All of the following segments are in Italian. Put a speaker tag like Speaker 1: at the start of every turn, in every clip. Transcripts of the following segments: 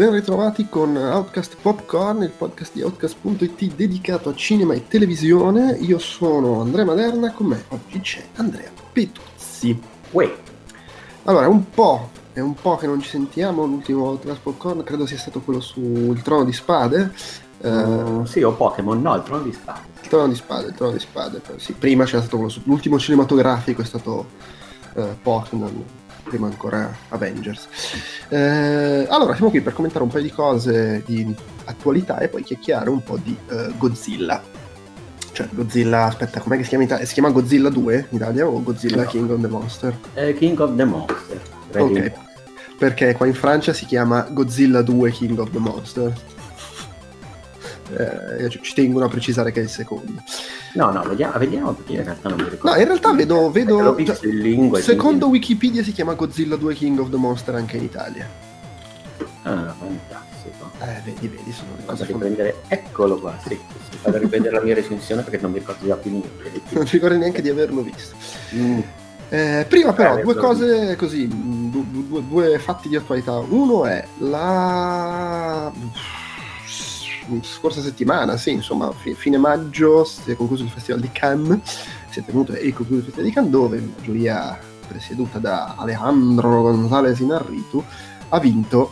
Speaker 1: ben ritrovati con Outcast Popcorn, il podcast di Outcast.it dedicato a cinema e televisione. Io sono Andrea Maderna, con me oggi c'è Andrea Petuzzi.
Speaker 2: Uè.
Speaker 1: Allora, un po', è un po' che non ci sentiamo, l'ultimo Outcast Popcorn credo sia stato quello sul Trono di Spade.
Speaker 2: Uh, sì, o Pokémon, no, il Trono di Spade.
Speaker 1: Il Trono di Spade, il Trono di Spade. Sì, prima c'era stato quello su... L'ultimo cinematografico è stato uh, Pokémon prima ancora Avengers. Eh, allora, siamo qui per commentare un paio di cose di attualità e poi chiacchierare un po' di uh, Godzilla. Cioè, Godzilla, aspetta, com'è che si chiama in Italia? Si chiama Godzilla 2 in Italia o Godzilla no. King of the Monster?
Speaker 2: Eh, King of the Monster.
Speaker 1: Ok, perché qua in Francia si chiama Godzilla 2 King of the Monster. Eh, ci tengono a precisare che è il secondo.
Speaker 2: No, no, vediamo, vediamo perché in realtà non mi ricordo.
Speaker 1: No, in realtà vedo. vedo
Speaker 2: cioè, lingua,
Speaker 1: secondo quindi... Wikipedia si chiama Godzilla 2 King of the Monster anche in Italia.
Speaker 2: Ah, fantastico.
Speaker 1: Eh, vedi, vedi, sono le
Speaker 2: cose. Riprendere... Eccolo qua, sì. sì. Vado a riprendere la mia recensione perché non mi ricordo già più niente.
Speaker 1: non ti ricordi neanche di averlo visto. Mm. Eh, prima però, eh, due cose così, due, due, due fatti di attualità. Uno è la scorsa settimana, sì, insomma, fine maggio si è concluso il Festival di Cannes, si è tenuto e concluso il Festival di Cannes dove la giuria presieduta da Alejandro González Inarritu ha vinto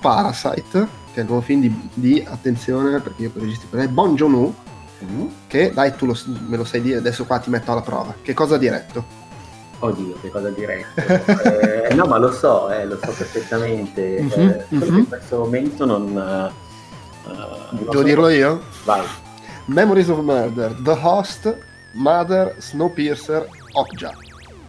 Speaker 1: Parasite, che è il nuovo film di, di attenzione perché io poi registro per lei, Bon Joon-ho, mm-hmm. che dai tu lo, me lo sai dire, adesso qua ti metto alla prova. Che cosa ha diretto?
Speaker 2: Oddio, che cosa direi? eh, no, ma lo so, eh, lo so perfettamente. Mm-hmm, eh, mm-hmm. in questo momento non,
Speaker 1: Uh, Devo so. dirlo io?
Speaker 2: Vai.
Speaker 1: Memories of Murder, The Host, Mother, Snowpiercer, Okja.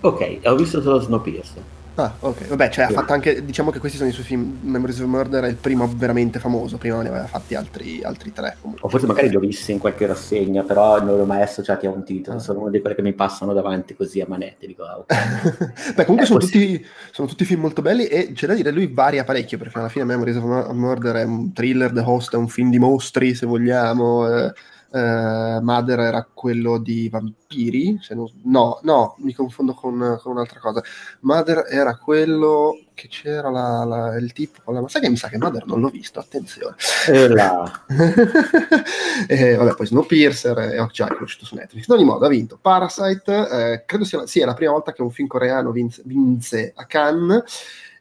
Speaker 2: Ok, ho visto solo Snowpiercer.
Speaker 1: Ah, ok. Vabbè, cioè, ha fatto anche. Diciamo che questi sono i suoi film. Memories of Murder è il primo veramente famoso. Prima ne aveva fatti altri, altri tre.
Speaker 2: Comunque. O forse magari li ho visti in qualche rassegna, però non l'ho mai associati a un titolo. Ah. Sono uno di quelli che mi passano davanti così a manette. Dico, ah, okay.
Speaker 1: Beh, comunque sono tutti, sono tutti, film molto belli. E c'è da dire, lui varia parecchio. Perché alla fine Memories of Murder è un thriller, The Host è un film di mostri, se vogliamo. Eh Uh, Mother era quello di vampiri, non... no, no, mi confondo con, con, un'altra cosa. Mother era quello che c'era la, la, il tipo, la... ma sai che mi sa che Mother non l'ho visto, attenzione.
Speaker 2: E là.
Speaker 1: e, vabbè, poi Snowpiercer e che è uscito su Netflix. In ogni modo ha vinto Parasite, eh, credo sia, sì, è la prima volta che un film coreano vinse, vinse a Cannes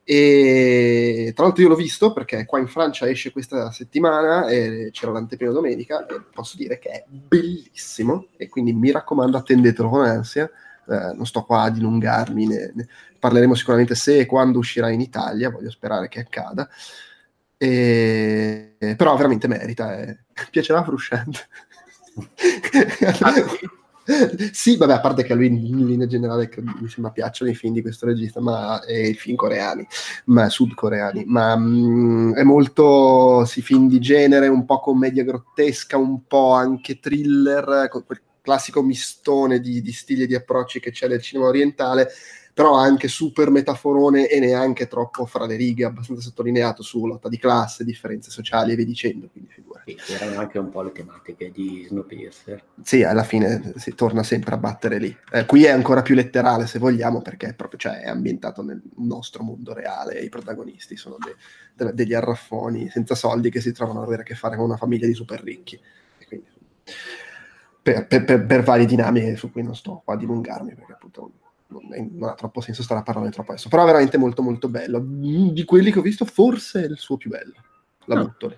Speaker 1: e tra l'altro io l'ho visto perché qua in Francia esce questa settimana e c'era l'anteprima domenica e posso dire che è bellissimo e quindi mi raccomando attendetelo con ansia. Eh, non sto qua a dilungarmi, ne, ne parleremo sicuramente se e quando uscirà in Italia, voglio sperare che accada. E... Però veramente merita, eh. piacerà Frusciante. Sì, vabbè, a parte che a lui in linea generale mi sembra piacciono i film di questo regista, ma e i film coreani, ma sudcoreani, ma mh, mm, è molto sì, film di genere, un po' commedia grottesca, un po' anche thriller, quel classico mistone di, di stili e di approcci che c'è nel cinema orientale però anche super metaforone e neanche troppo fra le righe, abbastanza sottolineato su lotta di classe, differenze sociali e via dicendo. Quindi
Speaker 2: figurati. Sì, erano anche un po' le tematiche di Snowpiercer.
Speaker 1: Sì, alla fine si torna sempre a battere lì. Eh, qui è ancora più letterale se vogliamo, perché è proprio cioè, è ambientato nel nostro mondo reale. I protagonisti sono de- de- degli arraffoni senza soldi che si trovano ad avere a che fare con una famiglia di super ricchi. Quindi, per, per, per, per varie dinamiche su cui non sto qua a dilungarmi, perché appunto non ha troppo senso stare a parlare troppo adesso, però è veramente molto molto bello. Di quelli che ho visto, forse è il suo più bello. La
Speaker 2: no. butto lì.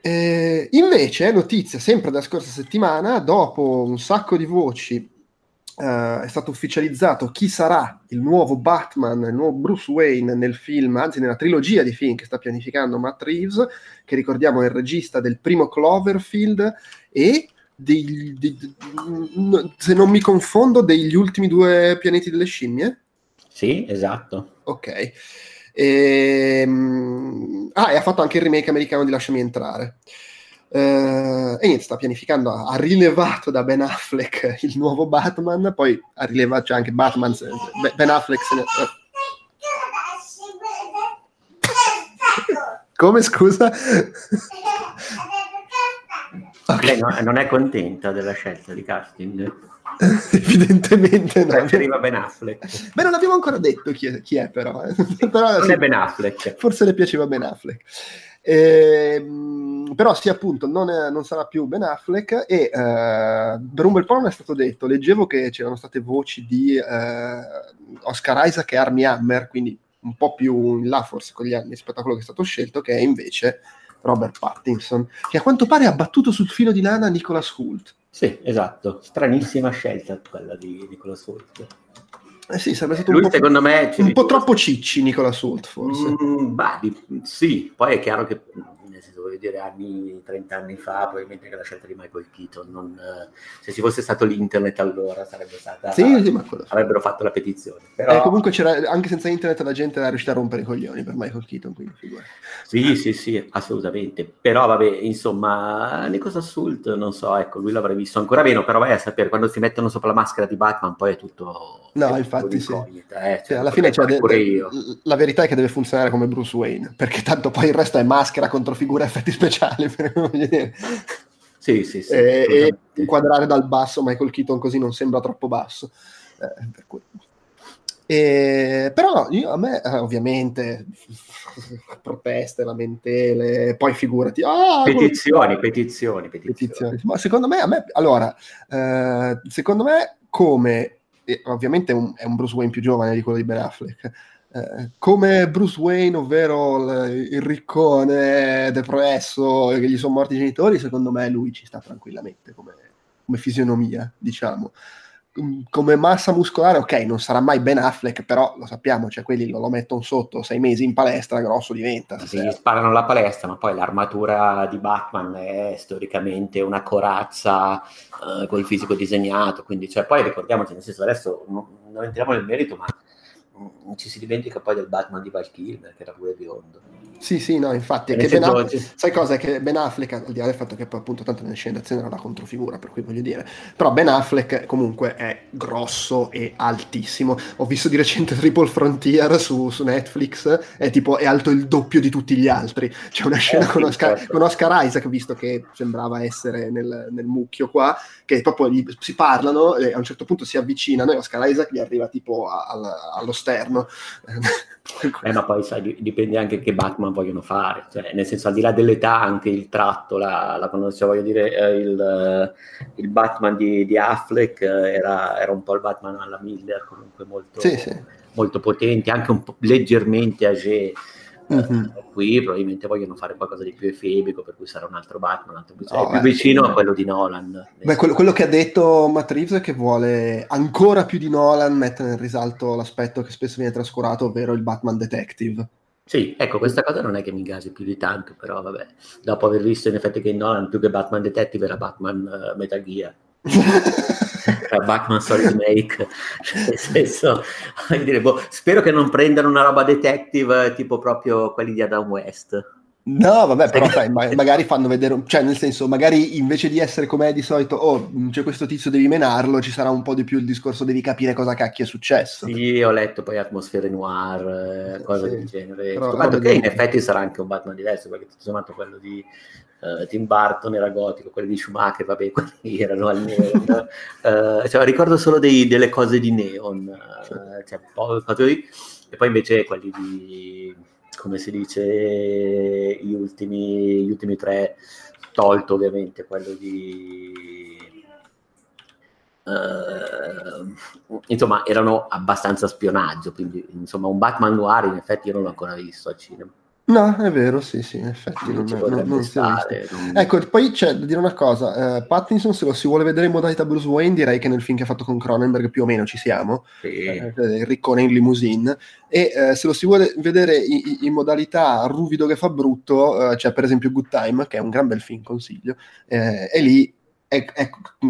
Speaker 1: Eh, invece, notizia sempre della scorsa settimana, dopo un sacco di voci, eh, è stato ufficializzato chi sarà il nuovo Batman, il nuovo Bruce Wayne nel film, anzi nella trilogia di film che sta pianificando Matt Reeves, che ricordiamo è il regista del primo Cloverfield e dei, dei, se non mi confondo, degli ultimi due pianeti delle scimmie?
Speaker 2: Sì, esatto.
Speaker 1: Ok. E, ehm, ah, e ha fatto anche il remake americano di Lasciami entrare. Uh, e niente, sta pianificando, ha rilevato da Ben Affleck il nuovo Batman, poi ha rilevato cioè anche Batman, Ben Affleck se ne... Come scusa?
Speaker 2: Okay. Lei no, non è contenta della scelta di casting?
Speaker 1: Evidentemente no.
Speaker 2: Preferiva Ben Affleck.
Speaker 1: Beh, non abbiamo ancora detto chi è, chi è però.
Speaker 2: Però sì, è Ben Affleck.
Speaker 1: Forse le piaceva Ben Affleck. Eh, però sì, appunto, non, è, non, sarà più Ben Affleck e eh, per un bel po' non è stato detto. Leggevo che c'erano state voci di eh, Oscar Isaac e Armie Hammer, quindi un po' più in là forse con gli anni rispetto a quello che è stato scelto, che è invece Robert Pattinson, che a quanto pare ha battuto sul filo di lana Nicholas Hoult.
Speaker 2: Sì, esatto, stranissima scelta quella di Nicholas Hoult.
Speaker 1: Eh sì, sarebbe stato
Speaker 2: Lui,
Speaker 1: un po',
Speaker 2: secondo me,
Speaker 1: un po' troppo cicci Nicola Sult, forse.
Speaker 2: Mm, bah, di, sì, poi è chiaro che nel senso, voglio dire, anni, 30 anni fa, probabilmente che la scelta di Michael Keaton, non, eh, se ci fosse stato l'internet allora sarebbe stata,
Speaker 1: sì, sì,
Speaker 2: avrebbero fatto la petizione. Però...
Speaker 1: Eh, comunque c'era, anche senza internet la gente era riuscita a rompere i coglioni per Michael Keaton, quindi figura.
Speaker 2: Sì, sì, sì, assolutamente. Però vabbè, insomma, Nicola Sult, non so, ecco, lui l'avrei visto ancora meno, però vai a sapere, quando si mettono sopra la maschera di Batman poi è tutto...
Speaker 1: No, è infatti sì. Eh,
Speaker 2: cioè,
Speaker 1: alla fine cioè, de- de- la verità è che deve funzionare come Bruce Wayne, perché tanto poi il resto è maschera contro figure effetti speciali speciale.
Speaker 2: sì, sì, sì.
Speaker 1: E, e, inquadrare dal basso Michael Keaton così non sembra troppo basso. Eh, per cui. E, però io, a me eh, ovviamente proteste, lamentele, poi figurati
Speaker 2: ah, petizioni, petizioni, petizioni, petizioni,
Speaker 1: Ma secondo me, a me allora, eh, secondo me come ovviamente un, è un Bruce Wayne più giovane di quello di Ben Affleck eh, come Bruce Wayne, ovvero il, il riccone depresso che gli sono morti i genitori, secondo me lui ci sta tranquillamente come, come fisionomia, diciamo. Mm, come massa muscolare, ok, non sarà mai Ben Affleck, però lo sappiamo, cioè quelli lo, lo mettono sotto sei mesi in palestra, grosso diventa.
Speaker 2: Sì, gli sparano la palestra, ma poi l'armatura di Batman è storicamente una corazza uh, col fisico disegnato, quindi cioè, poi ricordiamoci, nel senso adesso non, non entriamo nel merito, ma ci si dimentica poi del Batman di Val Kilmer che era pure biondo
Speaker 1: sì, sì, no, infatti. Affleck, sai cosa? È che Ben Affleck, al di là del fatto che poi appunto tanto nelle scene d'azione era la controfigura, per cui voglio dire, però Ben Affleck comunque è grosso e altissimo. Ho visto di recente Triple Frontier su, su Netflix, è tipo, è alto il doppio di tutti gli altri. C'è una scena eh, con, Oscar, certo. con, Oscar, Isaac, visto che sembrava essere nel, nel mucchio qua, che proprio gli, si parlano e a un certo punto si avvicinano e Oscar Isaac gli arriva tipo a, a, allo sterno.
Speaker 2: eh, ma poi sai, dipende anche che Batman vogliono fare, cioè, nel senso al di là dell'età anche il tratto, la, la cioè, voglio dire, eh, il, il, Batman di, di Affleck eh, era, era, un po' il Batman alla Miller, comunque molto,
Speaker 1: sì, sì.
Speaker 2: molto potente, anche un po' leggermente age Mm-hmm. qui probabilmente vogliono fare qualcosa di più efebico, per cui sarà un altro Batman, un altro... Oh, più beh, vicino sì. a quello di Nolan.
Speaker 1: Beh, quello, quello, che ha detto Matt Reeves è che vuole ancora più di Nolan mettere in risalto l'aspetto che spesso viene trascurato, ovvero il Batman Detective.
Speaker 2: Sì, ecco, questa cosa non è che mi gasi più di tanto, però vabbè, dopo aver visto in effetti che Nolan più che Batman Detective era Batman uh, Metal Gear. era Batman Story Remake. Cioè, boh, spero che non prendano una roba detective tipo proprio quelli di Adam West
Speaker 1: No, vabbè, però sai, magari fanno vedere, cioè nel senso, magari invece di essere come è di solito, oh, c'è questo tizio, devi menarlo, ci sarà un po' di più il discorso, devi capire cosa cacchio è successo.
Speaker 2: Sì, ho letto poi atmosfere noir, eh, cose sì, del genere. Però, che in effetti sarà anche un Batman diverso, perché tutto sommato quello di uh, Tim Burton era gotico, quelli di Schumacher, vabbè, quelli erano al neon. uh, cioè, ricordo solo dei, delle cose di neon, uh, cioè, po- e poi invece quelli di come si dice, gli ultimi, gli ultimi tre, tolto ovviamente quello di... Uh, insomma, erano abbastanza spionaggio, quindi insomma un Batman noir in effetti io non l'ho ancora visto al cinema.
Speaker 1: No, è vero, sì, sì, in effetti non, non, non, non stare, non... Ecco, poi c'è da dire una cosa, uh, Pattinson se lo si vuole vedere in modalità Bruce Wayne direi che nel film che ha fatto con Cronenberg più o meno ci siamo, sì. eh, il riccone in limousine, e uh, se lo si vuole vedere in, in modalità ruvido che fa brutto, uh, c'è per esempio Good Time, che è un gran bel film, consiglio, eh, e lì è, è,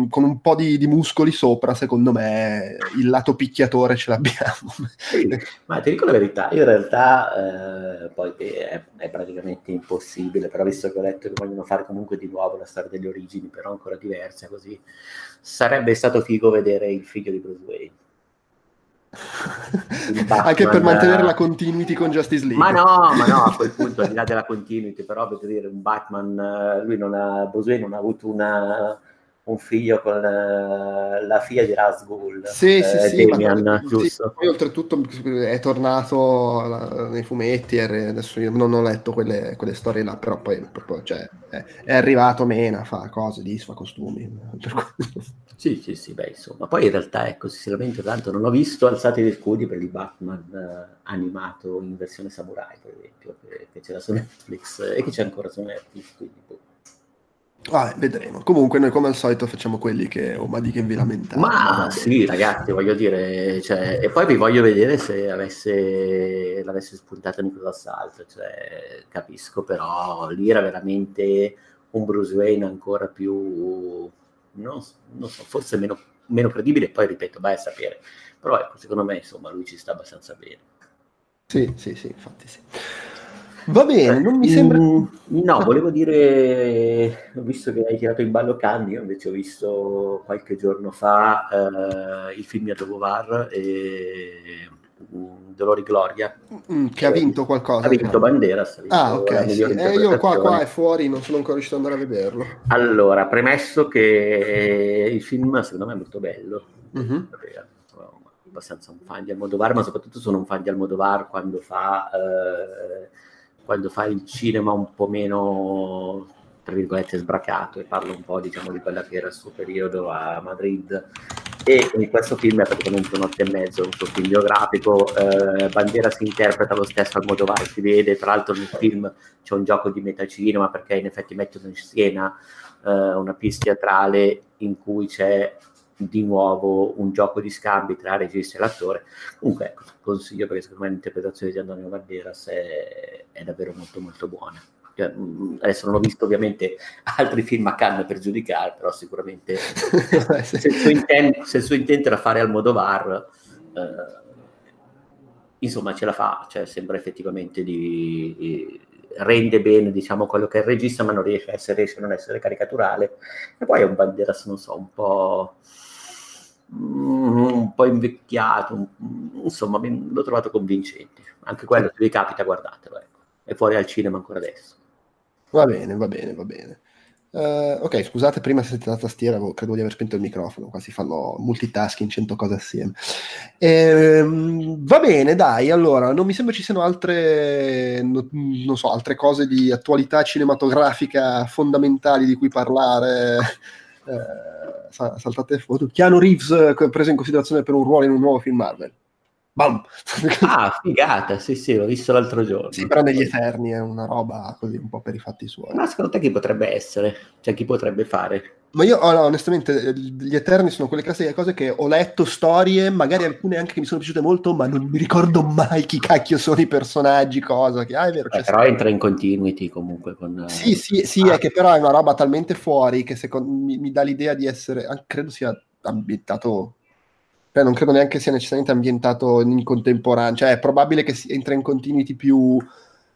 Speaker 1: con un po' di, di, muscoli sopra, secondo me il lato picchiatore ce l'abbiamo.
Speaker 2: Sì, ma ti dico la verità, io in realtà eh, poi è, è, praticamente impossibile, però visto che ho letto che vogliono fare comunque di nuovo la storia delle origini, però ancora diverse così, sarebbe stato figo vedere il figlio di Bruce Wayne.
Speaker 1: Anche per mantenere la continuity con Justice League
Speaker 2: ma no, ma no, a quel punto al di là della continuity però per dire un Batman lui non ha Bruce Wayne non ha avuto una un figlio con uh, la figlia di Razgul,
Speaker 1: sì, eh, sì, sì, Damian, ma, giusto? Sì, poi oltretutto è tornato la, nei fumetti, e adesso io non ho letto quelle, quelle storie là, però poi proprio, cioè, è, è, arrivato Mena, fa cose, disfa costumi.
Speaker 2: Sì, sì, sì, beh, insomma. Poi in realtà, ecco, si lamenta tanto, non ho visto Alzati dei scudi per il Batman uh, animato in versione samurai, per esempio, che, che c'era su Netflix e che c'è ancora su Netflix, quindi boh.
Speaker 1: Ah, vedremo. Comunque noi come al solito facciamo quelli che o oh, ma di che vi lamentate.
Speaker 2: Ma sì, ragazzi, voglio dire, cioè, e poi vi voglio vedere se avesse, l'avesse spuntato Nicolas Salt, cioè, capisco, però lì era veramente un Bruce Wayne ancora più, non, non so, forse meno, meno credibile, poi ripeto, vai a sapere. Però ecco, secondo me, insomma, lui ci sta abbastanza bene.
Speaker 1: Sì, sì, sì, infatti sì. Va bene, non mi sembra... Mm,
Speaker 2: no, volevo dire, visto che hai tirato in ballo Candy, io invece ho visto qualche giorno fa eh, il film di Adobovar e mm, Dolori Gloria.
Speaker 1: Mm, che ha vinto qualcosa.
Speaker 2: Ha vinto Banderas. Ha vinto
Speaker 1: ah, ok. Sì. Eh, io qua, qua è fuori, non sono ancora riuscito ad andare a vederlo.
Speaker 2: Allora, premesso che il film secondo me è molto bello. Mm-hmm. abbastanza un fan di Almodovar, ma soprattutto sono un fan di Almodovar quando fa... Eh, quando fai il cinema un po' meno tra virgolette sbracato e parlo un po' diciamo di quella che era il suo periodo a Madrid e in questo film è praticamente un'otto e mezzo un suo film biografico eh, Bandiera si interpreta lo stesso al modo vari si vede. Tra l'altro nel film c'è un gioco di metacinema perché in effetti mettono in scena eh, una pista teatrale in cui c'è di nuovo un gioco di scambi tra regista e l'attore. Comunque, ecco, consiglio perché secondo me l'interpretazione di Antonio Banderas è, è davvero molto molto buona. Cioè, adesso non ho visto ovviamente altri film a Cannes per giudicare, però sicuramente se, il suo intento, se il suo intento era fare al modo VAR, eh, insomma ce la fa, cioè sembra effettivamente di, di rende bene diciamo quello che è il regista ma non riesce a, essere, riesce a non essere caricaturale e poi è un Banderas non so un po' Mm, un po' invecchiato, insomma l'ho trovato convincente. Anche quello, se vi capita, guardatelo, ecco. è fuori al cinema ancora adesso.
Speaker 1: Va bene, va bene, va bene. Uh, ok, scusate, prima sentite la tastiera, credo di aver spento il microfono, qua si fanno multitasking, 100 cose assieme. Ehm, va bene, dai, allora, non mi sembra ci siano altre, no, non so, altre cose di attualità cinematografica fondamentali di cui parlare. Eh, saltate foto. Keanu Reeves eh, preso in considerazione per un ruolo in un nuovo film Marvel. Bam!
Speaker 2: Ah, figata, sì, sì, l'ho visto l'altro giorno.
Speaker 1: Sì, però negli Eterni è una roba così un po' per i fatti suoi.
Speaker 2: Ma secondo te chi potrebbe essere? Cioè, chi potrebbe fare?
Speaker 1: Ma io, oh, no, onestamente, gli Eterni sono quelle classiche cose che ho letto storie, magari alcune anche che mi sono piaciute molto, ma non mi ricordo mai chi cacchio sono i personaggi, cosa. Che, ah, è vero,
Speaker 2: Beh, però entra in continuity comunque con...
Speaker 1: Sì, sì, sì, ah. è che però è una roba talmente fuori che secondo, mi, mi dà l'idea di essere, credo sia ambientato cioè, non credo neanche sia necessariamente ambientato in contemporaneo, cioè è probabile che si entra in continuity più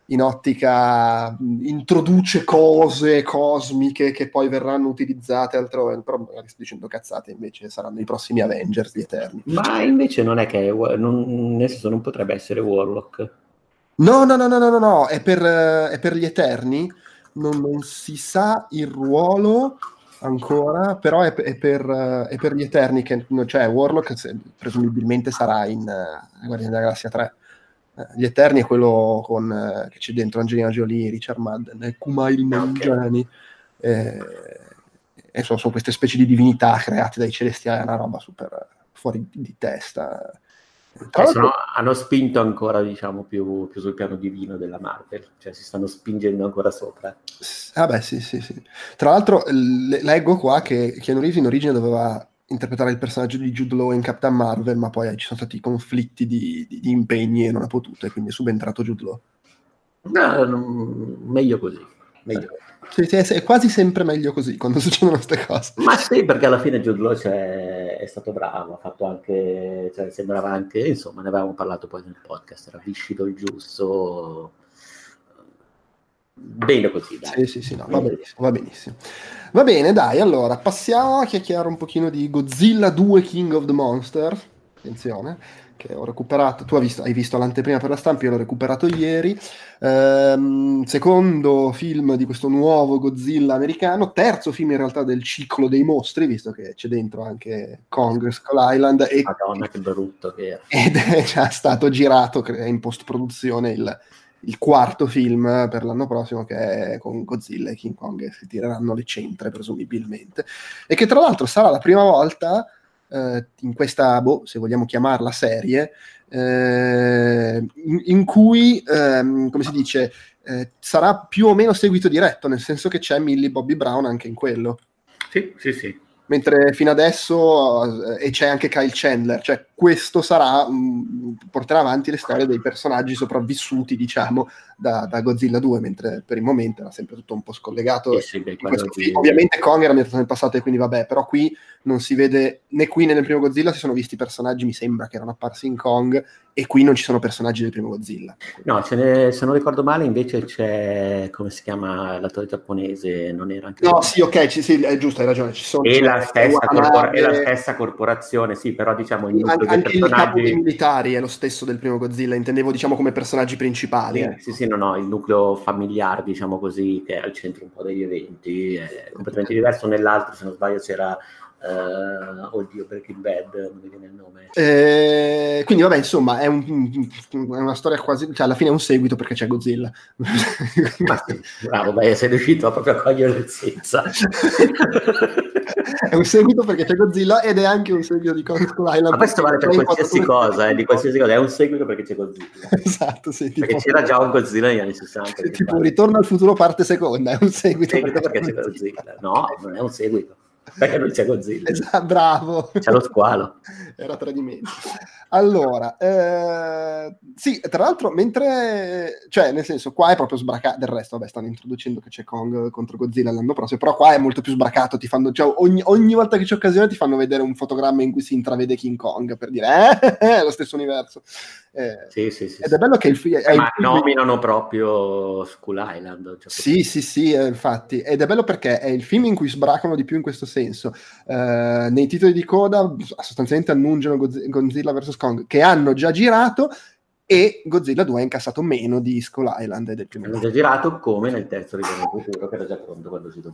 Speaker 1: in ottica introduce cose cosmiche che poi verranno utilizzate altrove, però magari sto dicendo cazzate, invece saranno i prossimi Avengers, gli Eterni.
Speaker 2: Ma invece non è che, non, nel senso non potrebbe essere Warlock.
Speaker 1: No, no, no, no, no, no, è per, è per gli Eterni, non, non si sa il ruolo, ancora, però è, è, per, è, per, gli Eterni, che, cioè Warlock se, presumibilmente sarà in uh, Guardiani della Galassia 3. Uh, gli Eterni è quello con, uh, che c'è dentro Angelina Jolie, Richard Madden, e Kumail Nanjiani. Okay. e sono, sono, queste specie di divinità create dai celestiali, è una roba super fuori di testa.
Speaker 2: Eh, sono, hanno spinto ancora diciamo più, più, sul piano divino della Marvel, cioè si stanno spingendo ancora sopra.
Speaker 1: Ah beh sì sì sì. Tra l'altro le, leggo qua che Keanu Reeves in origine doveva interpretare il personaggio di Jude Law in Captain Marvel, ma poi ci sono stati conflitti di, di, di impegni e non ha potuto, e quindi è subentrato Jude Law.
Speaker 2: No, non, meglio così. Meglio.
Speaker 1: Sì, è quasi sempre meglio così quando succedono queste cose.
Speaker 2: Ma sì, perché alla fine Jude Law cioè, è stato bravo, ha fatto anche, cioè, sembrava anche, insomma, ne avevamo parlato poi nel podcast, era viscido il giusto. Bene così,
Speaker 1: dai. Sì, sì, sì, no, va benissimo, va benissimo. Va bene, dai, allora, passiamo a chiacchierare un pochino di Godzilla 2 King of the Monsters. Attenzione, che ho recuperato, tu hai visto, hai visto l'anteprima per la stampa, io l'ho recuperato ieri, ehm, secondo film di questo nuovo Godzilla americano, terzo film in realtà del ciclo dei mostri, visto che c'è dentro anche Kong, Skull Island,
Speaker 2: e, Madonna che brutto che
Speaker 1: era. Ed è già stato girato in post-produzione il, il quarto film per l'anno prossimo che è con Godzilla e King Kong che si tireranno le centre presumibilmente e che tra l'altro sarà la prima volta eh, in questa, boh, se vogliamo chiamarla serie, eh, in, in, cui, ehm, come si dice, eh, sarà più o meno seguito diretto, nel senso che c'è Millie Bobby Brown anche in quello.
Speaker 2: Sì, sì, sì
Speaker 1: mentre fino adesso eh, e c'è anche Kyle Chandler, cioè questo sarà mh, porterà avanti le storie dei personaggi sopravvissuti, diciamo, da, da, Godzilla 2, mentre per il momento era sempre tutto un po' scollegato.
Speaker 2: Sì, sì,
Speaker 1: di... Ovviamente Kong era ambientato nel passato e quindi vabbè, però qui non si vede né qui né nel primo Godzilla si sono visti personaggi, mi sembra che erano apparsi in Kong e qui non ci sono personaggi del primo Godzilla.
Speaker 2: No, ne, se non ricordo male invece c'è, come si chiama, l'attore giapponese, non era anche...
Speaker 1: No, sì, ok, ci, sì, è giusto, hai ragione, ci sono...
Speaker 2: E la, stessa corpora- è la stessa corporazione, sì, però diciamo...
Speaker 1: Il An- anche personaggi... il capo dei militari è lo stesso del primo Godzilla, intendevo diciamo come personaggi principali.
Speaker 2: Sì, sì, sì, no, no, il nucleo familiare, diciamo così, che è al centro un po' degli eventi, è completamente diverso. Nell'altro, se non sbaglio, c'era Uh, oddio, Breaking Bad, non mi viene il nome.
Speaker 1: Eh, quindi, vabbè, insomma, è, un, è, una storia quasi. Cioè, alla fine è un seguito perché c'è Godzilla.
Speaker 2: bravo, beh, sei riuscito proprio a cogliere l'essenza.
Speaker 1: è un seguito perché c'è Godzilla ed è anche un seguito di Kong Skull Island.
Speaker 2: Ma questo vale per qualsiasi cosa, eh, di qualsiasi cosa, è un seguito perché c'è Godzilla.
Speaker 1: esatto, sì.
Speaker 2: Perché tipo... c'era già un Godzilla negli anni 60.
Speaker 1: Tipo, Ritorno al futuro parte seconda, è un seguito.
Speaker 2: seguito perché, perché c'è Godzilla. No, non è un seguito. Perché non c'è Godzilla.
Speaker 1: Esatto, bravo.
Speaker 2: C'è lo squalo.
Speaker 1: Era tradimento. Allora, eh, sì, tra l'altro, mentre, cioè, nel senso, qua è proprio sbracato, del resto, vabbè, stanno introducendo che c'è Kong contro Godzilla l'anno prossimo, però qua è molto più sbracato, ti fanno, cioè, ogni, ogni volta che c'è occasione ti fanno vedere un fotogramma in cui si intravede King Kong, per dire, eh, è lo stesso universo.
Speaker 2: Eh, sì, sì, sì.
Speaker 1: Ed è bello che il film...
Speaker 2: Ma il nominano proprio Skull Island.
Speaker 1: Cioè sì, sì, sì, eh, infatti. Ed è bello perché è il film in cui sbracano di più in questo senso. Eh, nei titoli di coda sostanzialmente annunciano Godzilla vs. Kong, che hanno già girato e Godzilla 2 ha incassato meno di Skull Island del primo.
Speaker 2: Hanno già girato come nel terzo Ritorno futuro, che era già pronto quando si 2.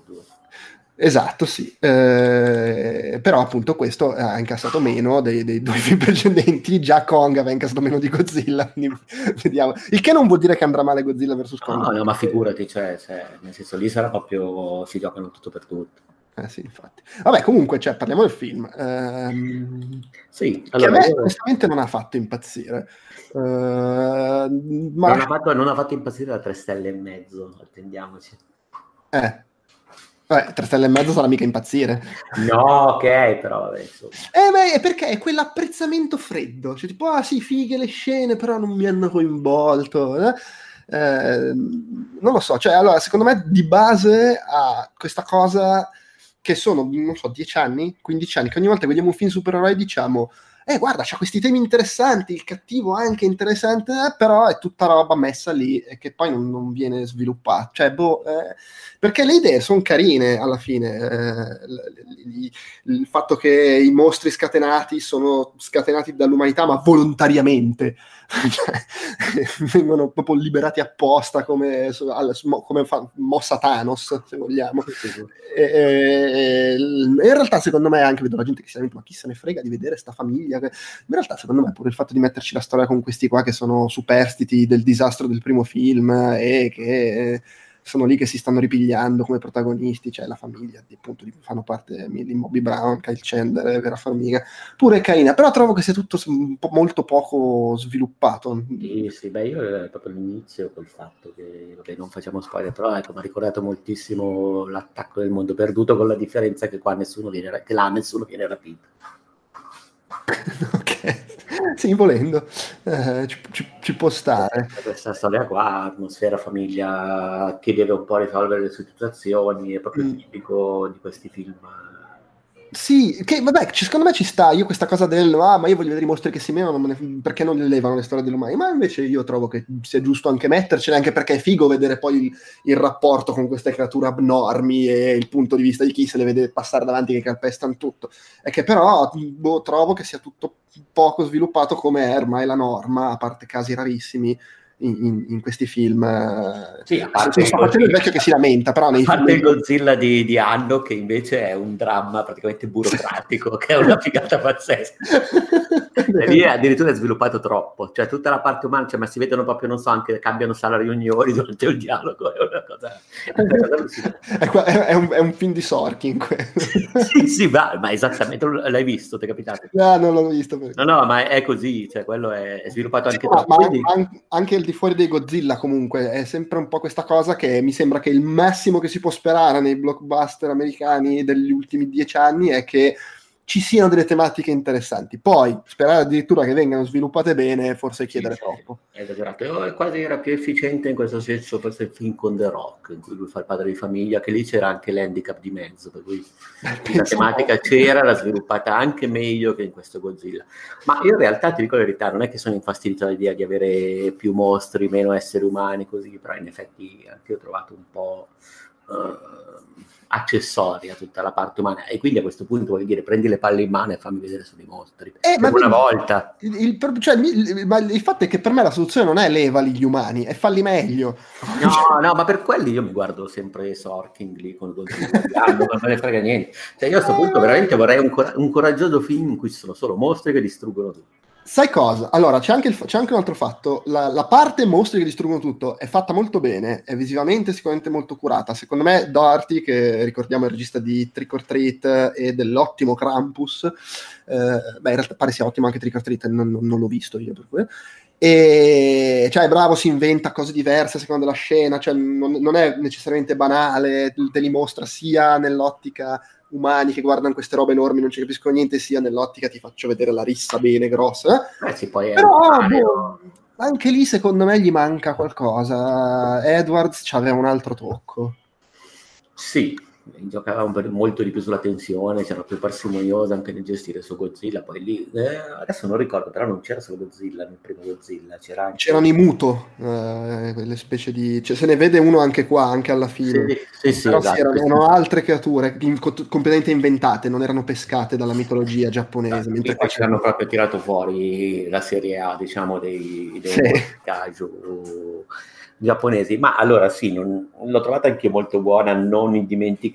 Speaker 1: Esatto, sì. Eh, però appunto questo ha incassato meno dei, dei, due film precedenti. Già Kong aveva incassato meno di Godzilla. vediamo. Il che non vuol dire che andrà male Godzilla vs. Kong.
Speaker 2: No, no, ma figurati, cioè, cioè, nel senso lì sarà proprio. si giocano tutto per tutto.
Speaker 1: Eh sì, infatti. Vabbè, comunque, cioè, parliamo del film. Ehm,
Speaker 2: sì,
Speaker 1: allora, a me onestamente non ha fatto impazzire. Uh,
Speaker 2: ma... non, ha fatto, non ha fatto impazzire da tre stelle e mezzo, attendiamoci.
Speaker 1: Eh, Vabbè, tre stelle e mezzo sarà mica impazzire.
Speaker 2: No, ok, però vabbè.
Speaker 1: Eh, beh, è perché è quell'apprezzamento freddo. Cioè, tipo, ah sì, fighe le scene, però non mi hanno coinvolto. Eh? Eh, non lo so, cioè, allora, secondo me di base ha questa cosa che sono, non so, 10 anni, 15 anni, che ogni volta che vediamo un film supereroi diciamo eh guarda, c'ha questi temi interessanti, il cattivo anche interessante, eh, però è tutta roba messa lì e che poi non, non viene sviluppata. Cioè, boh, eh, perché le idee sono carine alla fine. Eh, il, il, fatto che i mostri scatenati sono scatenati dall'umanità, ma volontariamente. cioè, vengono proprio liberati apposta come, come fa, mossa Thanos, se vogliamo. E, e, in realtà, secondo me, anche vedo la gente che si ma chi se ne frega di vedere sta famiglia. In realtà, secondo me, pure il fatto di metterci la storia con questi qua che sono superstiti del disastro del primo film e che sono lì che si stanno ripigliando come protagonisti, cioè la famiglia, appunto, di cui fanno parte Millie Bobby Brown, Kyle Chandler, Vera Farmiga, pure carina, però trovo che sia tutto po- molto poco sviluppato.
Speaker 2: Sì, sì, beh, io è proprio l'inizio col fatto che, vabbè, non facciamo spoiler, però ecco, mi ha ricordato moltissimo l'attacco del mondo perduto, con la differenza che qua nessuno viene, che là nessuno viene rapito.
Speaker 1: ok sì, volendo, eh, ci, ci, ci, può stare.
Speaker 2: Questa storia qua, atmosfera famiglia che deve un po' risolvere le situazioni, è proprio mm. tipico di questi film
Speaker 1: Sì, che vabbè, secondo me ci sta. Io questa cosa del ah, ma io voglio vedere i mostri che si menano, perché non le levano le storie dell'umano? Ma invece io trovo che sia giusto anche mettercene, anche perché è figo vedere poi il, il, rapporto con queste creature abnormi e il punto di vista di chi se le vede passare davanti che calpestano tutto. È che però boh, trovo che sia tutto poco sviluppato come è ormai la norma, a parte casi rarissimi in, in, questi film. Eh,
Speaker 2: sì, a parte sto facendo il vecchio che si lamenta, però nei a parte film... il Godzilla di, di Anno che invece è un dramma praticamente burocratico, che è una figata pazzesca. e lì addirittura è sviluppato troppo, cioè tutta la parte umana, cioè, ma si vedono proprio, non so, anche cambiano sala riunioni durante il dialogo, è una cosa...
Speaker 1: È, una cosa è, un, è, un, film di Sorkin.
Speaker 2: sì, sì, ma, ma, esattamente, l'hai visto, ti è capitato?
Speaker 1: No, non l'ho visto.
Speaker 2: Perché... No, no, ma è così, cioè quello è, sviluppato anche
Speaker 1: sì, troppo. Ma, quindi... anche il di fuori dei Godzilla comunque è sempre un po' questa cosa che mi sembra che il massimo che si può sperare nei blockbuster americani degli ultimi dieci anni è che ci siano delle tematiche interessanti. Poi sperare addirittura che vengano sviluppate bene, forse chiedere sì, troppo.
Speaker 2: È esagerato. Quasi era più efficiente in questo senso forse il film con The Rock, in cui lui fa il padre di famiglia, che lì c'era anche l'handicap di mezzo, per cui la tematica c'era, l'ha sviluppata anche meglio che in questo Godzilla. Ma io in realtà ti dico la verità, non è che sono infastidito dall'idea di avere più mostri, meno esseri umani, così, però in effetti anche io ho trovato un po'... Uh, accessoria tutta la parte umana. E quindi a questo punto voglio dire prendi le palle in mano e fammi vedere solo i mostri. Eh, ma una volta.
Speaker 1: il, il, cioè, il, ma il fatto è che per me la soluzione non è levali gli umani è falli meglio.
Speaker 2: No no ma per quelli io mi guardo sempre Sorkin lì con Godzilla non me ne frega niente. Cioè io a questo punto veramente vorrei un, cor- un coraggioso film in cui ci sono solo mostri che distruggono tutto
Speaker 1: Sai cosa? Allora, c'è anche, il, c'è anche un altro fatto. La, la, parte mostri che distruggono tutto è fatta molto bene, è visivamente sicuramente molto curata. Secondo me Doherty, che ricordiamo è il regista di Trick or Treat e dell'ottimo Krampus, eh, beh in realtà pare sia ottimo anche Trick or Treat, non, non, non l'ho visto io per cui. E cioè è bravo, si inventa cose diverse a seconda della scena, cioè non, non è necessariamente banale, te li mostra sia nell'ottica umani che guardano queste robe enormi, non ci capiscono niente, sia nell'ottica ti faccio vedere la rissa bene grossa.
Speaker 2: Eh sì, poi
Speaker 1: Però boh, anche lì secondo me gli manca qualcosa. Edwards aveva un altro tocco.
Speaker 2: Sì, giocava molto di più sulla tensione, c'era più parsimoniosa anche nel gestire su Godzilla. Poi lì, eh, adesso non ricordo, però non c'era solo Godzilla nel primo Godzilla, c'era anche...
Speaker 1: c'erano i Muto, eh, quelle specie di. Cioè, se ne vede uno anche qua, anche alla fine. Sì, sì, sì, però esatto, erano altre creature in, completamente inventate, non erano pescate dalla mitologia giapponese.
Speaker 2: mentre qua ci hanno proprio tirato fuori la serie A, diciamo, dei, dei sì. Giapponesi. Ma allora sì, non, l'ho trovata anche molto buona, non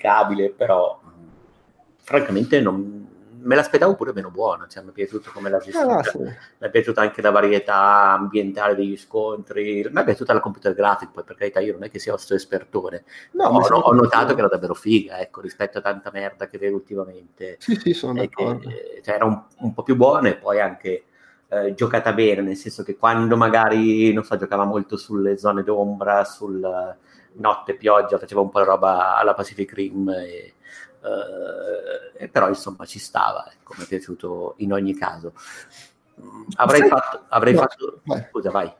Speaker 2: indimenticabile, però francamente non, me l'aspettavo pure meno buona, cioè, mi è piaciuto come l'ha gestita, ah, sì. mi è piaciuta anche la varietà ambientale degli scontri, mi è piaciuta la computer graphic, poi per carità io non è che sia questo espertone, no, ho, ho, ho notato che era davvero figa, ecco, rispetto a tanta merda che vedo ultimamente.
Speaker 1: Sì, sì, sono d'accordo.
Speaker 2: Che, cioè, era un, un, po' più buona e poi anche eh, giocata bene, nel senso che quando magari, non so, giocava molto sulle zone d'ombra, sul notte, pioggia, faceva un po' di roba alla Pacific Rim e, eh, però insomma ci stava, ecco, mi è piaciuto in ogni caso. Avrei Sai? fatto... Avrei no, fatto... Vai. Scusa, vai.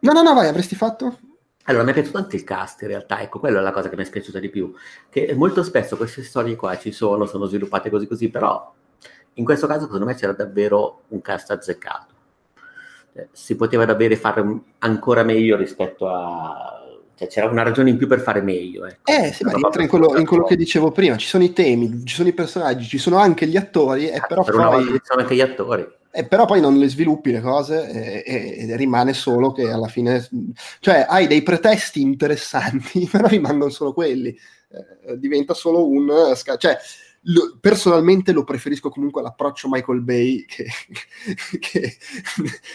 Speaker 1: No, no, no, vai, avresti fatto?
Speaker 2: Allora, mi è piaciuto anche il cast in realtà, ecco, quella è la cosa che mi è piaciuta di più, che molto spesso queste storie qua ci sono, sono sviluppate così così, però in questo caso secondo me c'era davvero un cast azzeccato. Eh, si poteva davvero fare ancora meglio rispetto a... Cioè, c'era una ragione in più per fare meglio. Ecco.
Speaker 1: Eh, sì, ma entra in quello, in quello, che dicevo prima, ci sono i temi, ci sono i personaggi, ci sono anche gli attori, e ah, però
Speaker 2: per
Speaker 1: poi...
Speaker 2: ci sono anche gli attori.
Speaker 1: Eh, però poi non le sviluppi le cose e, e, rimane solo che alla fine... Cioè, hai dei pretesti interessanti, però rimangono solo quelli. Eh, diventa solo un... Cioè, lo, personalmente lo preferisco comunque all'approccio Michael Bay che, che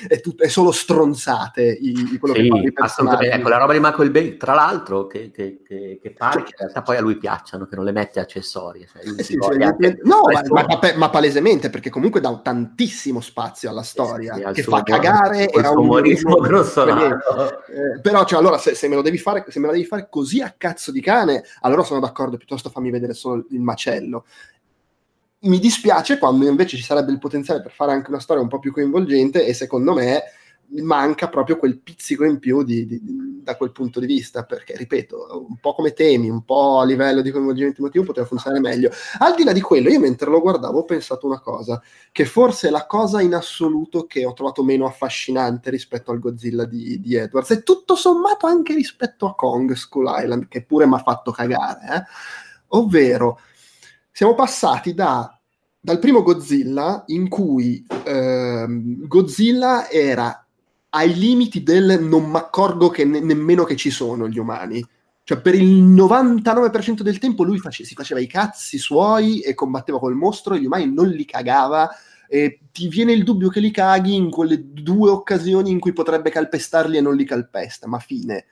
Speaker 1: è, tutto, è, solo stronzate i, i quello sì, che
Speaker 2: assolutamente. Ecco la roba di Michael Bay tra l'altro che, che, che, che pare cioè, che in realtà poi a lui piacciono che non le mette accessorie cioè eh sì,
Speaker 1: cioè, anche... no ma, ma, ma, palesemente perché comunque dà tantissimo spazio alla storia sì, che fa cagare
Speaker 2: era un umorismo grossolato
Speaker 1: eh, però cioè, allora se, se, me lo devi fare se me la devi fare così a cazzo di cane allora sono d'accordo piuttosto fammi vedere solo il macello mi dispiace quando invece ci sarebbe il potenziale per fare anche una storia un po' più coinvolgente e secondo me manca proprio quel pizzico in più di, di, da quel punto di vista, perché ripeto, un po' come temi, un po' a livello di coinvolgimento emotivo poteva funzionare meglio. Al di là di quello, io mentre lo guardavo ho pensato una cosa, che forse è la cosa in assoluto che ho trovato meno affascinante rispetto al Godzilla di, di Edwards, e tutto sommato anche rispetto a Kong Skull Island, che pure mi ha fatto cagare, eh? ovvero siamo passati da dal primo Godzilla in cui ehm, Godzilla era ai limiti del non mi accorgo ne- nemmeno che ci sono gli umani. Cioè, per il 99% del tempo lui face- si faceva i cazzi suoi e combatteva col mostro e gli umani non li cagava. E ti viene il dubbio che li caghi in quelle due occasioni in cui potrebbe calpestarli e non li calpesta, ma fine.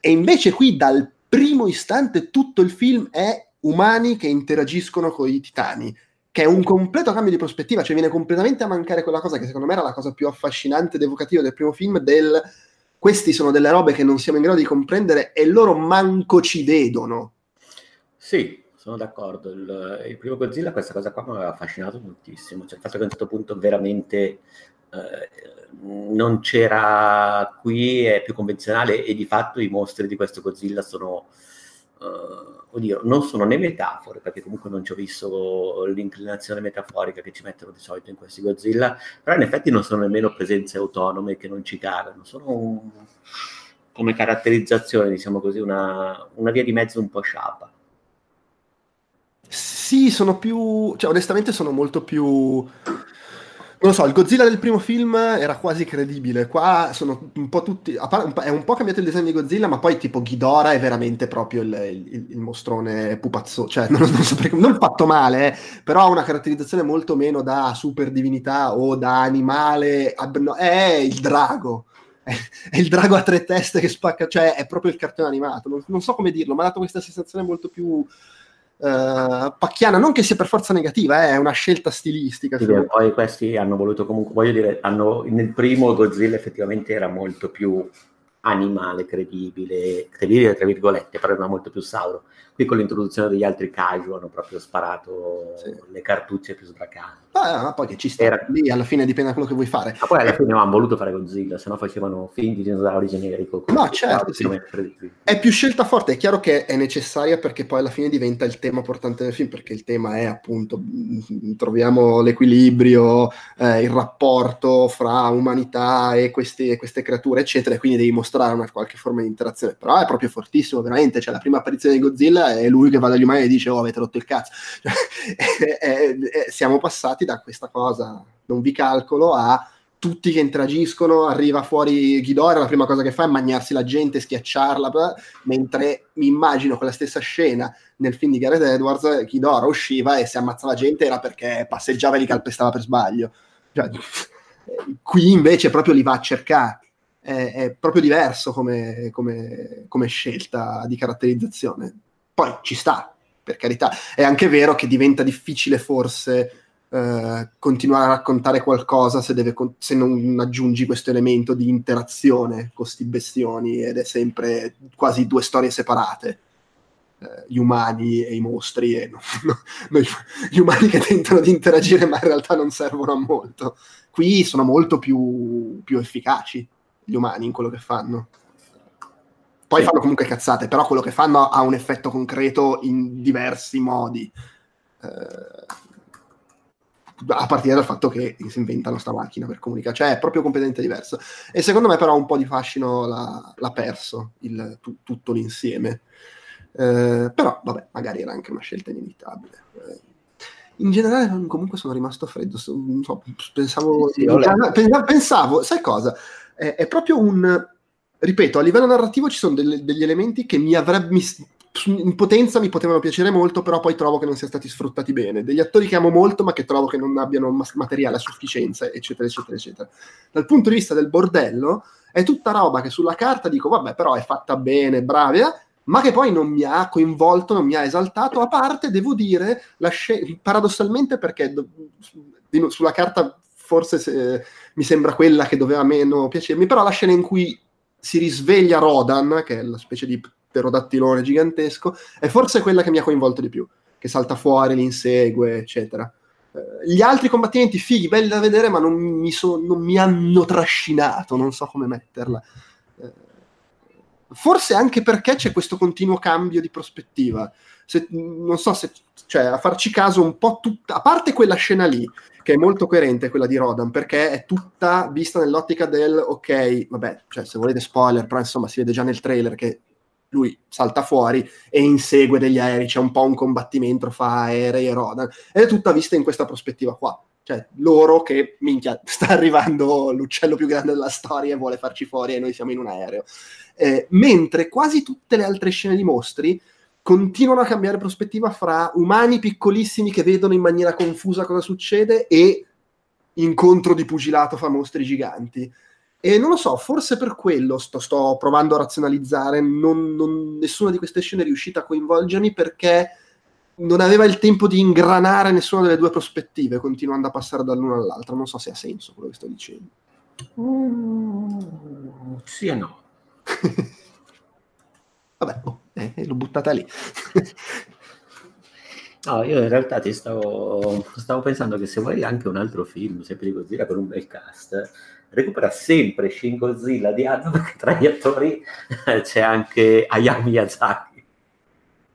Speaker 1: E invece qui dal primo istante tutto il film è umani che interagiscono con i titani che è un completo cambio di prospettiva, cioè viene completamente a mancare quella cosa che secondo me era la cosa più affascinante ed evocativa del primo film, del questi sono delle robe che non siamo in grado di comprendere e loro manco ci vedono.
Speaker 2: Sì, sono d'accordo. Il, il primo Godzilla questa cosa qua mi aveva affascinato moltissimo, cioè il fatto che a un certo punto veramente eh, non c'era qui, è più convenzionale e di fatto i mostri di questo Godzilla sono... Uh, oddio, non sono né metafore, perché comunque non ci ho visto l'inclinazione metaforica che ci mettono di solito in questi Godzilla, però in effetti non sono nemmeno presenze autonome che non ci cagano, sono un, come caratterizzazione, diciamo così, una, una via di mezzo un po' sciapa.
Speaker 1: Sì, sono più, cioè onestamente sono molto più non so, il Godzilla del primo film era quasi credibile. Qua sono un po' tutti. È un po' cambiato il design di Godzilla, ma poi tipo Ghidorah è veramente proprio il, il, il mostrone pupazzo. Cioè, non, non, saprei, non fatto male, eh, però ha una caratterizzazione molto meno da super divinità o da animale. Abno- è il drago. È, è, il drago a tre teste che spacca. Cioè, è proprio il cartone animato. Non, non so come dirlo, ma ha dato questa sensazione molto più Uh, pacchiana, non che sia per forza negativa, eh, è una scelta stilistica.
Speaker 2: Sì, poi questi hanno voluto comunque, voglio dire, hanno, nel primo Godzilla effettivamente era molto più animale, credibile, credibile tra virgolette, però era molto più sauro. Qui con l'introduzione degli altri kaiju hanno proprio sparato sì. le cartucce più sbracate.
Speaker 1: Ah, ma poi che ci sta Era... lì, alla fine dipende da quello che vuoi fare.
Speaker 2: Ma poi alla fine non hanno voluto fare Godzilla, se no facevano film di dinosauri generico.
Speaker 1: No, certo, sì. È più scelta forte, è chiaro che è necessaria perché poi alla fine diventa il tema portante del film, perché il tema è appunto, mm, troviamo l'equilibrio, eh, il rapporto fra umanità e, questi, e queste creature, eccetera, e quindi devi mostrare una qualche forma di interazione. Però è proprio fortissimo, veramente, cioè la prima apparizione di Godzilla è lui che va dagli umani e dice oh avete rotto il cazzo e, e, e, siamo passati da questa cosa non vi calcolo a tutti che interagiscono, arriva fuori Ghidorah, la prima cosa che fa è mangiarsi la gente, schiacciarla, blah, mentre mi immagino quella stessa scena nel film di Gareth Edwards, Ghidorah usciva e se ammazzava gente era perché passeggiava e li calpestava per sbaglio. Cioè, qui invece proprio li va a cercare è, è proprio diverso come, come, come, scelta di caratterizzazione. Poi ci sta, per carità. È anche vero che diventa difficile forse eh, continuare a raccontare qualcosa se, deve, se, non aggiungi questo elemento di interazione con questi bestioni ed è sempre quasi due storie separate. Eh, gli umani e i mostri e no, no, no, gli umani che tentano di interagire ma in realtà non servono a molto. Qui sono molto più, più efficaci gli umani in quello che fanno. Poi sì. fanno comunque cazzate, però quello che fanno ha un effetto concreto in diversi modi. Eh, a partire dal fatto che si inventano sta macchina per comunicare, cioè è proprio completamente diverso. E secondo me, però, un po' di fascino l'ha, l'ha perso il, tu, tutto l'insieme. Eh, però, vabbè, magari era anche una scelta inevitabile. Eh, in generale, comunque, sono rimasto freddo. So, pensavo, sì, sì, pensavo, sai cosa? È, è proprio un ripeto, a livello narrativo ci sono delle, degli elementi che mi avrebbe in potenza mi potevano piacere molto, però poi trovo che non siano stati sfruttati bene. Degli attori che amo molto, ma che trovo che non abbiano materiale a sufficienza, eccetera, eccetera, eccetera. Dal punto di vista del bordello, è tutta roba che sulla carta dico, vabbè, però è fatta bene, brava, ma che poi non mi ha coinvolto, non mi ha esaltato. A parte, devo dire, sc- paradossalmente, perché do- sulla carta forse se- mi sembra quella che doveva meno piacermi, però la scena in cui si risveglia Rodan, che è la specie di pterodattilone gigantesco, è forse quella che mi ha coinvolto di più, che salta fuori, li insegue, eccetera. eh, gli altri combattimenti fighi, belli da vedere, ma non mi, so, non mi hanno trascinato, non so come metterla. Eh, forse anche perché c'è questo continuo cambio di prospettiva. Se, non so se, cioè, a farci caso un po' tutta, a parte quella scena lì, che è molto coerente, quella di Rodan, perché è tutta vista nell'ottica del, ok, vabbè, cioè, se volete spoiler, però insomma si vede già nel trailer che lui salta fuori e insegue degli aerei, c'è un po' un combattimento fra aerei e Rodan, ed è tutta vista in questa prospettiva qua. Cioè, loro che, minchia, sta arrivando l'uccello più grande della storia e vuole farci fuori e noi siamo in un aereo. Eh, mentre quasi tutte le altre scene di mostri continuano a cambiare prospettiva fra umani piccolissimi che vedono in maniera confusa cosa succede e incontro di pugilato fra mostri giganti. E non lo so, forse per quello sto, sto provando a razionalizzare, non, non, nessuna di queste scene è riuscita a coinvolgermi perché non aveva il tempo di ingranare nessuna delle due prospettive, continuando a passare dall'una all'altra. Non so se ha senso quello che sto dicendo.
Speaker 2: Mm, sì e no.
Speaker 1: Vabbè, oh, eh, l'ho buttata lì.
Speaker 2: No, io in realtà ti stavo, stavo pensando che se vuoi anche un altro film, sempre di Godzilla con un bel cast, recupera sempre Shin Godzilla di Anno perché tra gli attori c'è anche Hayao Miyazaki.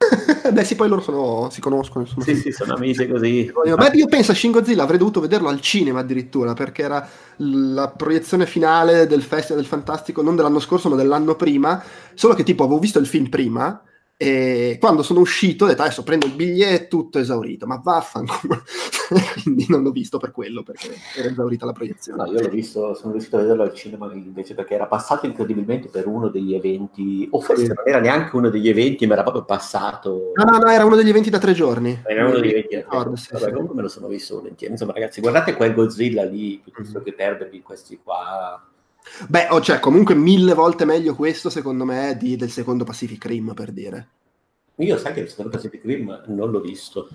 Speaker 1: Beh sì, poi loro sono, si conoscono.
Speaker 2: Sono sì, sì, sono amici così.
Speaker 1: Beh, io penso a Shin Godzilla, avrei dovuto vederlo al cinema addirittura, perché era la proiezione finale del Festival del Fantastico, non dell'anno scorso, ma dell'anno prima, solo che tipo avevo visto il film prima, e quando sono uscito ho detto adesso prendo il biglietto tutto esaurito. Ma vaffanculo. Quindi non l'ho visto per quello perché era esaurita la proiezione.
Speaker 2: No io l'ho visto sono riuscito a vederlo al cinema invece perché era passato incredibilmente per uno degli eventi o forse sì. non era neanche uno degli eventi ma era proprio passato.
Speaker 1: No no no era uno degli eventi da tre giorni.
Speaker 2: Era uno degli eventi da tre giorni. sì, Vabbè, sì. comunque me lo sono visto volentieri. Insomma ragazzi guardate quel Godzilla lì piuttosto mm. che perdervi questi qua
Speaker 1: Beh, oh, cioè, comunque mille volte meglio questo, secondo me, di, del secondo Pacific Rim, per dire.
Speaker 2: Io sai che il secondo Pacific Rim non l'ho visto.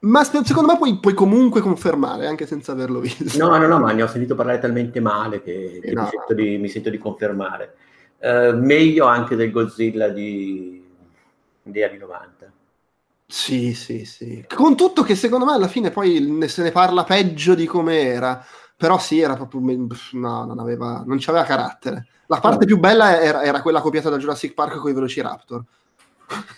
Speaker 1: Ma secondo me puoi, puoi, comunque confermare, anche senza averlo visto.
Speaker 2: No, no, no, ma ne ho sentito parlare talmente male che, che no. mi, sento di, mi, sento di, confermare. Uh, meglio anche del Godzilla di, di anni 90.
Speaker 1: Sì, sì, sì. Con tutto che secondo me alla fine poi se ne parla peggio di come era. Però sì, era proprio... No, non aveva... non c'aveva carattere. La parte no. più bella era, era, quella copiata da Jurassic Park con i Velociraptor.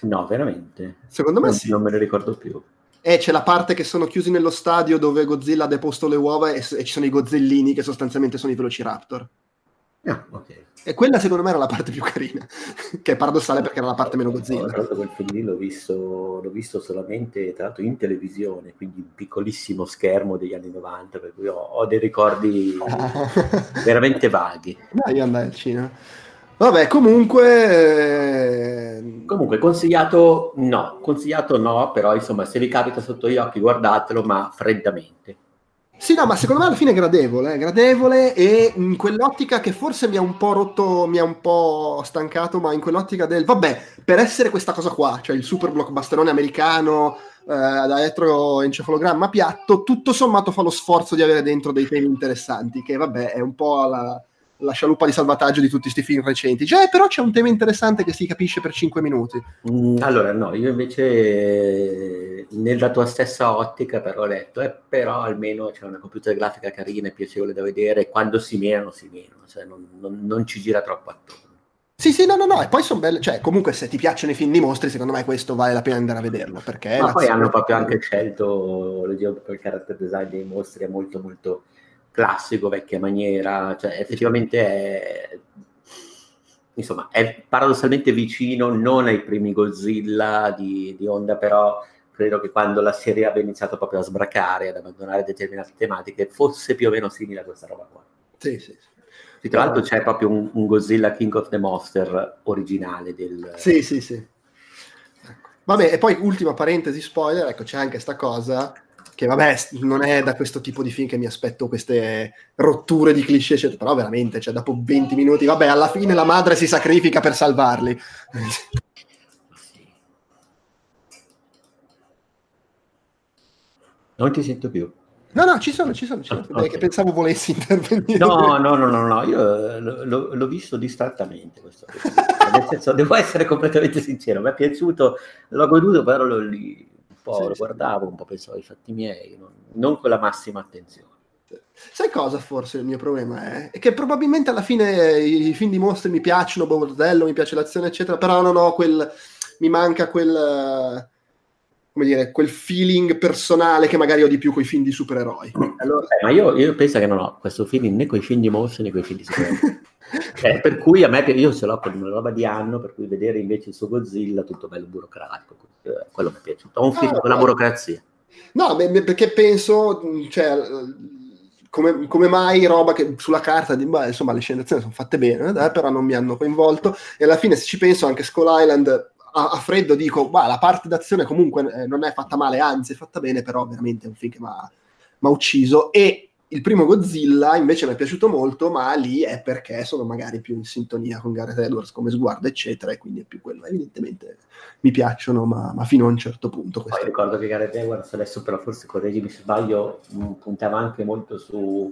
Speaker 2: No, veramente?
Speaker 1: Secondo me
Speaker 2: non,
Speaker 1: sì.
Speaker 2: Non me ne ricordo più.
Speaker 1: E c'è la parte che sono chiusi nello stadio dove Godzilla ha deposto le uova e, e ci sono i Godzillini che sostanzialmente sono i Velociraptor.
Speaker 2: Ah, ok.
Speaker 1: E quella secondo me era la parte più carina, che è paradossale perché era la parte meno Godzilla.
Speaker 2: Tra l'altro quel film lì l'ho visto, l'ho visto solamente tra l'altro in televisione, quindi un piccolissimo schermo degli anni 90, per cui ho, ho dei ricordi veramente vaghi.
Speaker 1: Dai, andai al cinema. Vabbè, comunque...
Speaker 2: Eh... Comunque, consigliato no, consigliato no, però insomma, se vi capita sotto gli occhi guardatelo, ma freddamente.
Speaker 1: Sì, no, ma secondo me alla fine è gradevole, è gradevole e in quell'ottica che forse mi ha un po' rotto, mi ha un po' stancato, ma in quell'ottica del, vabbè, per essere questa cosa qua, cioè il super blockbusterone americano eh, da elettroencefalogramma piatto, tutto sommato fa lo sforzo di avere dentro dei temi interessanti, che vabbè è un po' la, la scialuppa di salvataggio di tutti questi film recenti. Cioè, però c'è un tema interessante che si capisce per 5 minuti.
Speaker 2: Mm, allora, no, io invece nella tua stessa ottica però ho letto, eh, però almeno c'è una computer grafica carina e piacevole da vedere, quando si menano, si menano, cioè non, non, non ci gira troppo attorno.
Speaker 1: Sì, sì, no, no, no, e poi sono belle, cioè comunque se ti piacciono i film di mostri, secondo me questo vale la pena andare a vederlo, perché...
Speaker 2: Ma poi hanno proprio anche scelto, lo dico, il character design dei mostri è molto molto classico, vecchia maniera, cioè effettivamente è, insomma, è paradossalmente vicino non ai primi Godzilla di, di Honda, però credo che quando la serie abbia iniziato proprio a sbracare, ad abbandonare determinate tematiche, fosse più o meno simile a questa roba qua.
Speaker 1: Sì, sì.
Speaker 2: sì tra l'altro c'è proprio un, un, Godzilla King of the Monster originale del...
Speaker 1: Sì, sì, sì. Ecco. Vabbè, e poi ultima parentesi spoiler, ecco c'è anche sta cosa che vabbè, non è da questo tipo di film che mi aspetto queste rotture di cliché, eccetera, però veramente, cioè, dopo 20 minuti, vabbè, alla fine la madre si sacrifica per salvarli.
Speaker 2: Non ti sento più.
Speaker 1: No, no, ci sono, ci sono, ci sono. Ah, okay. che pensavo volessi intervenire.
Speaker 2: No, no, no, no, no. io l- l'ho visto distrattamente questo. Nel senso, devo essere completamente sincero, mi è piaciuto, l'ho goduto, però lo, lì po' sì, lo guardavo, un po' pensavo ai fatti miei, non, non con la massima attenzione.
Speaker 1: Sai cosa forse il mio problema è? È che probabilmente alla fine i film di mostri mi piacciono, bordello, mi piace l'azione, eccetera, però non ho quel... mi manca quel... come dire, quel feeling personale che magari ho di più con i film di supereroi.
Speaker 2: Allora... Eh, ma io, io, penso che non ho questo feeling né con i film di mostri né con i film di supereroi. eh, per cui a me, io ce l'ho con una roba di anno, per cui vedere invece il suo Godzilla tutto bello burocratico, eh, quello mi è piaciuto. Ho un film ah, con la burocrazia.
Speaker 1: No, perché penso, cioè, come, come, mai roba che sulla carta di, beh, insomma le sceneggiazioni sono fatte bene, eh, però non mi hanno coinvolto e alla fine se ci penso anche Skull Island a, a freddo dico, bah, la parte d'azione comunque eh, non è fatta male, anzi è fatta bene, però veramente è un film che mi ha ucciso e il primo Godzilla invece mi è piaciuto molto, ma lì è perché sono magari più in sintonia con Gareth Edwards come sguardo, eccetera, e quindi è più quello. Evidentemente mi piacciono, ma, ma fino a un certo punto.
Speaker 2: Poi ricordo che Gareth Edwards adesso però forse correggimi se sbaglio, puntava anche molto su...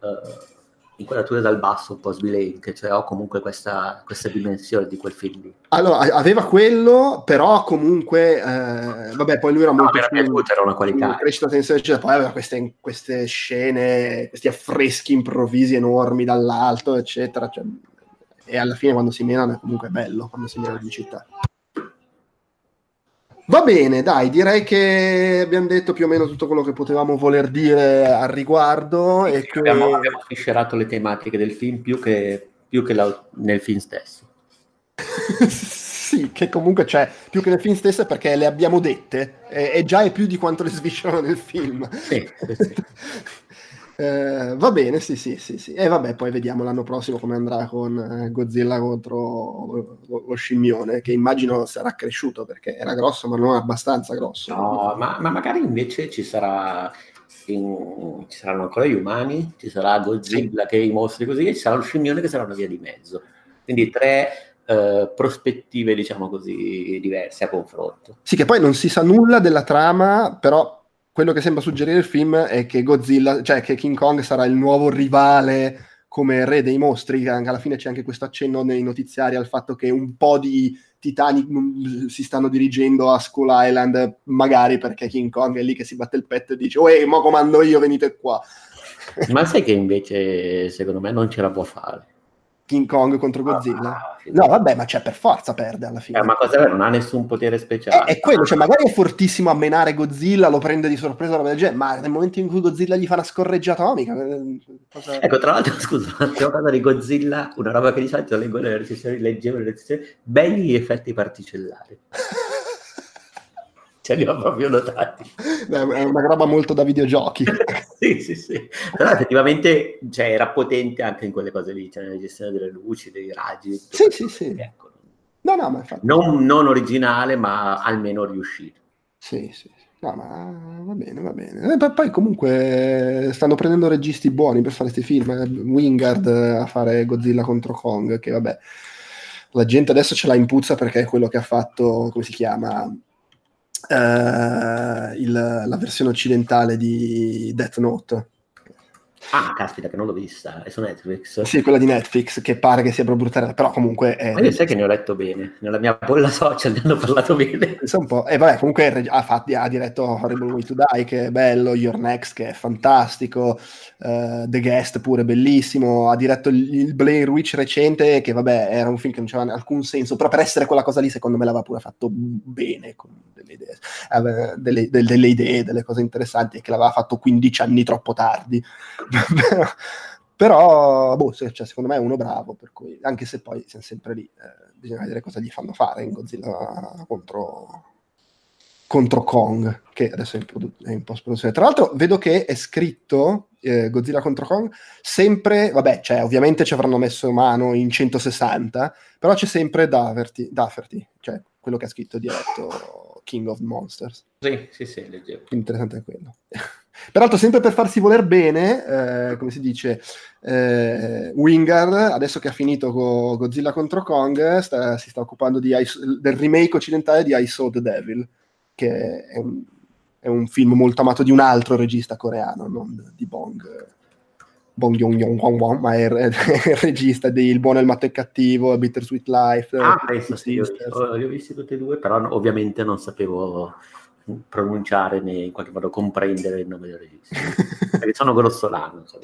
Speaker 2: Uh, inquadrature dal basso un po' sbilenche, cioè ho comunque questa, questa, dimensione di quel film lì.
Speaker 1: Allora, aveva quello, però comunque, eh, vabbè, poi lui era molto...
Speaker 2: No, più, era una qualità.
Speaker 1: Crescita tensione, eccetera, poi aveva queste, queste, scene, questi affreschi improvvisi enormi dall'alto, eccetera, cioè, e alla fine quando si menano è comunque bello, quando si menano di città. Va bene, dai, direi che abbiamo detto più o meno tutto quello che potevamo voler dire al riguardo.
Speaker 2: Sì, e che... abbiamo, abbiamo fiscerato le tematiche del film più che, più che la, nel film stesso.
Speaker 1: sì, che comunque c'è più che nel film stesso perché le abbiamo dette e, e già è più di quanto le sviscerano nel film. Sì, sì. Eh, va bene, sì, sì, sì, sì. E vabbè, poi vediamo l'anno prossimo come andrà con eh, Godzilla contro lo, lo, scimmione, che immagino sarà cresciuto perché era grosso, ma non abbastanza grosso.
Speaker 2: No, ma, ma magari invece ci sarà. In, ci saranno ancora gli umani, ci sarà Godzilla che i mostri così, e ci sarà lo scimmione che sarà una via di mezzo. Quindi tre eh, prospettive, diciamo così, diverse a confronto.
Speaker 1: Sì, che poi non si sa nulla della trama, però quello che sembra suggerire il film è che Godzilla, cioè che King Kong sarà il nuovo rivale come re dei mostri, alla fine c'è anche questo accenno nei notiziari al fatto che un po' di titani mm, si stanno dirigendo a Skull Island, magari perché King Kong è lì che si batte il petto e dice «Uè, mo comando io, venite qua!»
Speaker 2: Ma sai che invece, secondo me, non ce la può fare?
Speaker 1: King Kong contro Godzilla. Ah, no, vabbè, ma c'è per forza perde alla fine.
Speaker 2: Eh, ma cosa? Non ha nessun potere speciale.
Speaker 1: È, è quello, cioè magari è fortissimo a menare Godzilla, lo prende di sorpresa, roba del genere, ma nel momento in cui Godzilla gli fa una scorreggia atomica... Eh,
Speaker 2: cosa... Ecco, tra l'altro, scusa, un'altra cosa di Godzilla, una roba che di solito leggo nelle recensioni, leggevo nelle recensioni, belli effetti particellari. ce li ho proprio notati.
Speaker 1: È una roba molto da videogiochi.
Speaker 2: sì, sì, sì. Però effettivamente cioè, era potente anche in quelle cose lì, cioè nella gestione delle luci, dei raggi.
Speaker 1: Sì, sì, sì. Ecco. No, no, ma infatti...
Speaker 2: non, non originale, ma almeno riuscito.
Speaker 1: Sì, sì. No, ma va bene, va bene. E poi comunque stanno prendendo registi buoni per fare questi film. Eh, Wingard a fare Godzilla contro Kong, che vabbè, la gente adesso ce l'ha in puzza perché è quello che ha fatto, come si chiama, uh, il, la versione occidentale di Death Note.
Speaker 2: Ah, caspita, che non l'ho vista, è su Netflix.
Speaker 1: Sì, quella di Netflix, che pare che sia proprio brutale, però comunque... È...
Speaker 2: Ma io sai che ne ho letto bene, nella mia bolla social ne hanno parlato bene.
Speaker 1: un po'. E vabbè, comunque ha, fatto, ha diretto Horrible Way to Die, che è bello, Your Next, che è fantastico, uh, The Guest pure bellissimo, ha diretto il, Blair Witch recente, che vabbè, era un film che non aveva alcun senso, però per essere quella cosa lì, secondo me l'aveva pure fatto bene, con delle idee, uh, delle, delle, delle idee, delle cose interessanti, e che l'aveva fatto 15 anni troppo tardi però boh, cioè, secondo me è uno bravo, per cui, anche se poi siamo sempre lì, eh, bisogna vedere cosa gli fanno fare in Godzilla contro, contro Kong, che adesso è in, produ- è in post-produzione. Tra l'altro vedo che è scritto eh, Godzilla contro Kong sempre, vabbè, cioè, ovviamente ci avranno messo mano in 160, però c'è sempre Daverty, Dafferty, cioè quello che ha scritto diretto King of Monsters.
Speaker 2: Sì, sì, sì, leggevo.
Speaker 1: Interessante è quello. Peraltro, sempre per farsi voler bene, eh, come si dice, eh, Wingard, adesso che ha finito con Godzilla contro Kong, sta, si sta occupando I, del remake occidentale di I Saw the Devil, che è un, è un, film molto amato di un altro regista coreano, non di Bong. Bong Joon-yong, ma è, il regista di Il buono, il matto e il cattivo, Bittersweet Life.
Speaker 2: Ah, penso sì, io, li ho visti tutti e due, però ovviamente non sapevo pronunciare né in qualche modo comprendere il nome del regista. perché sono grossolano. So,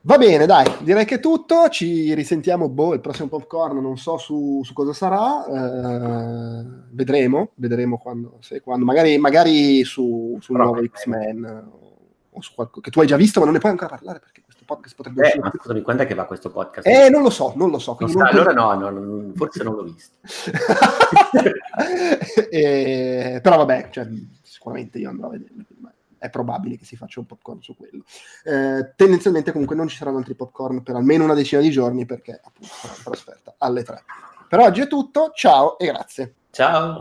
Speaker 1: Va bene, dai, direi che è tutto. Ci risentiamo, boh, il prossimo popcorn, non so su, su cosa sarà. Eh, vedremo, vedremo quando, se, quando magari, magari su, sul nuovo X-Men o, o su qualcosa che tu hai già visto, ma non ne puoi ancora parlare perché podcast potrebbe.
Speaker 2: Eh, ma scusami, quando è che va questo podcast?
Speaker 1: Eh, non lo so, non lo so.
Speaker 2: Non sta, allora no, no, no, forse non l'ho visto.
Speaker 1: eh, però vabbè, cioè, sicuramente io andrò a vederlo è probabile che si faccia un popcorn su quello. Eh, tendenzialmente comunque non ci saranno altri popcorn per almeno una decina di giorni perché appunto sarà trasferta alle tre. Per oggi è tutto, ciao e grazie.
Speaker 2: Ciao.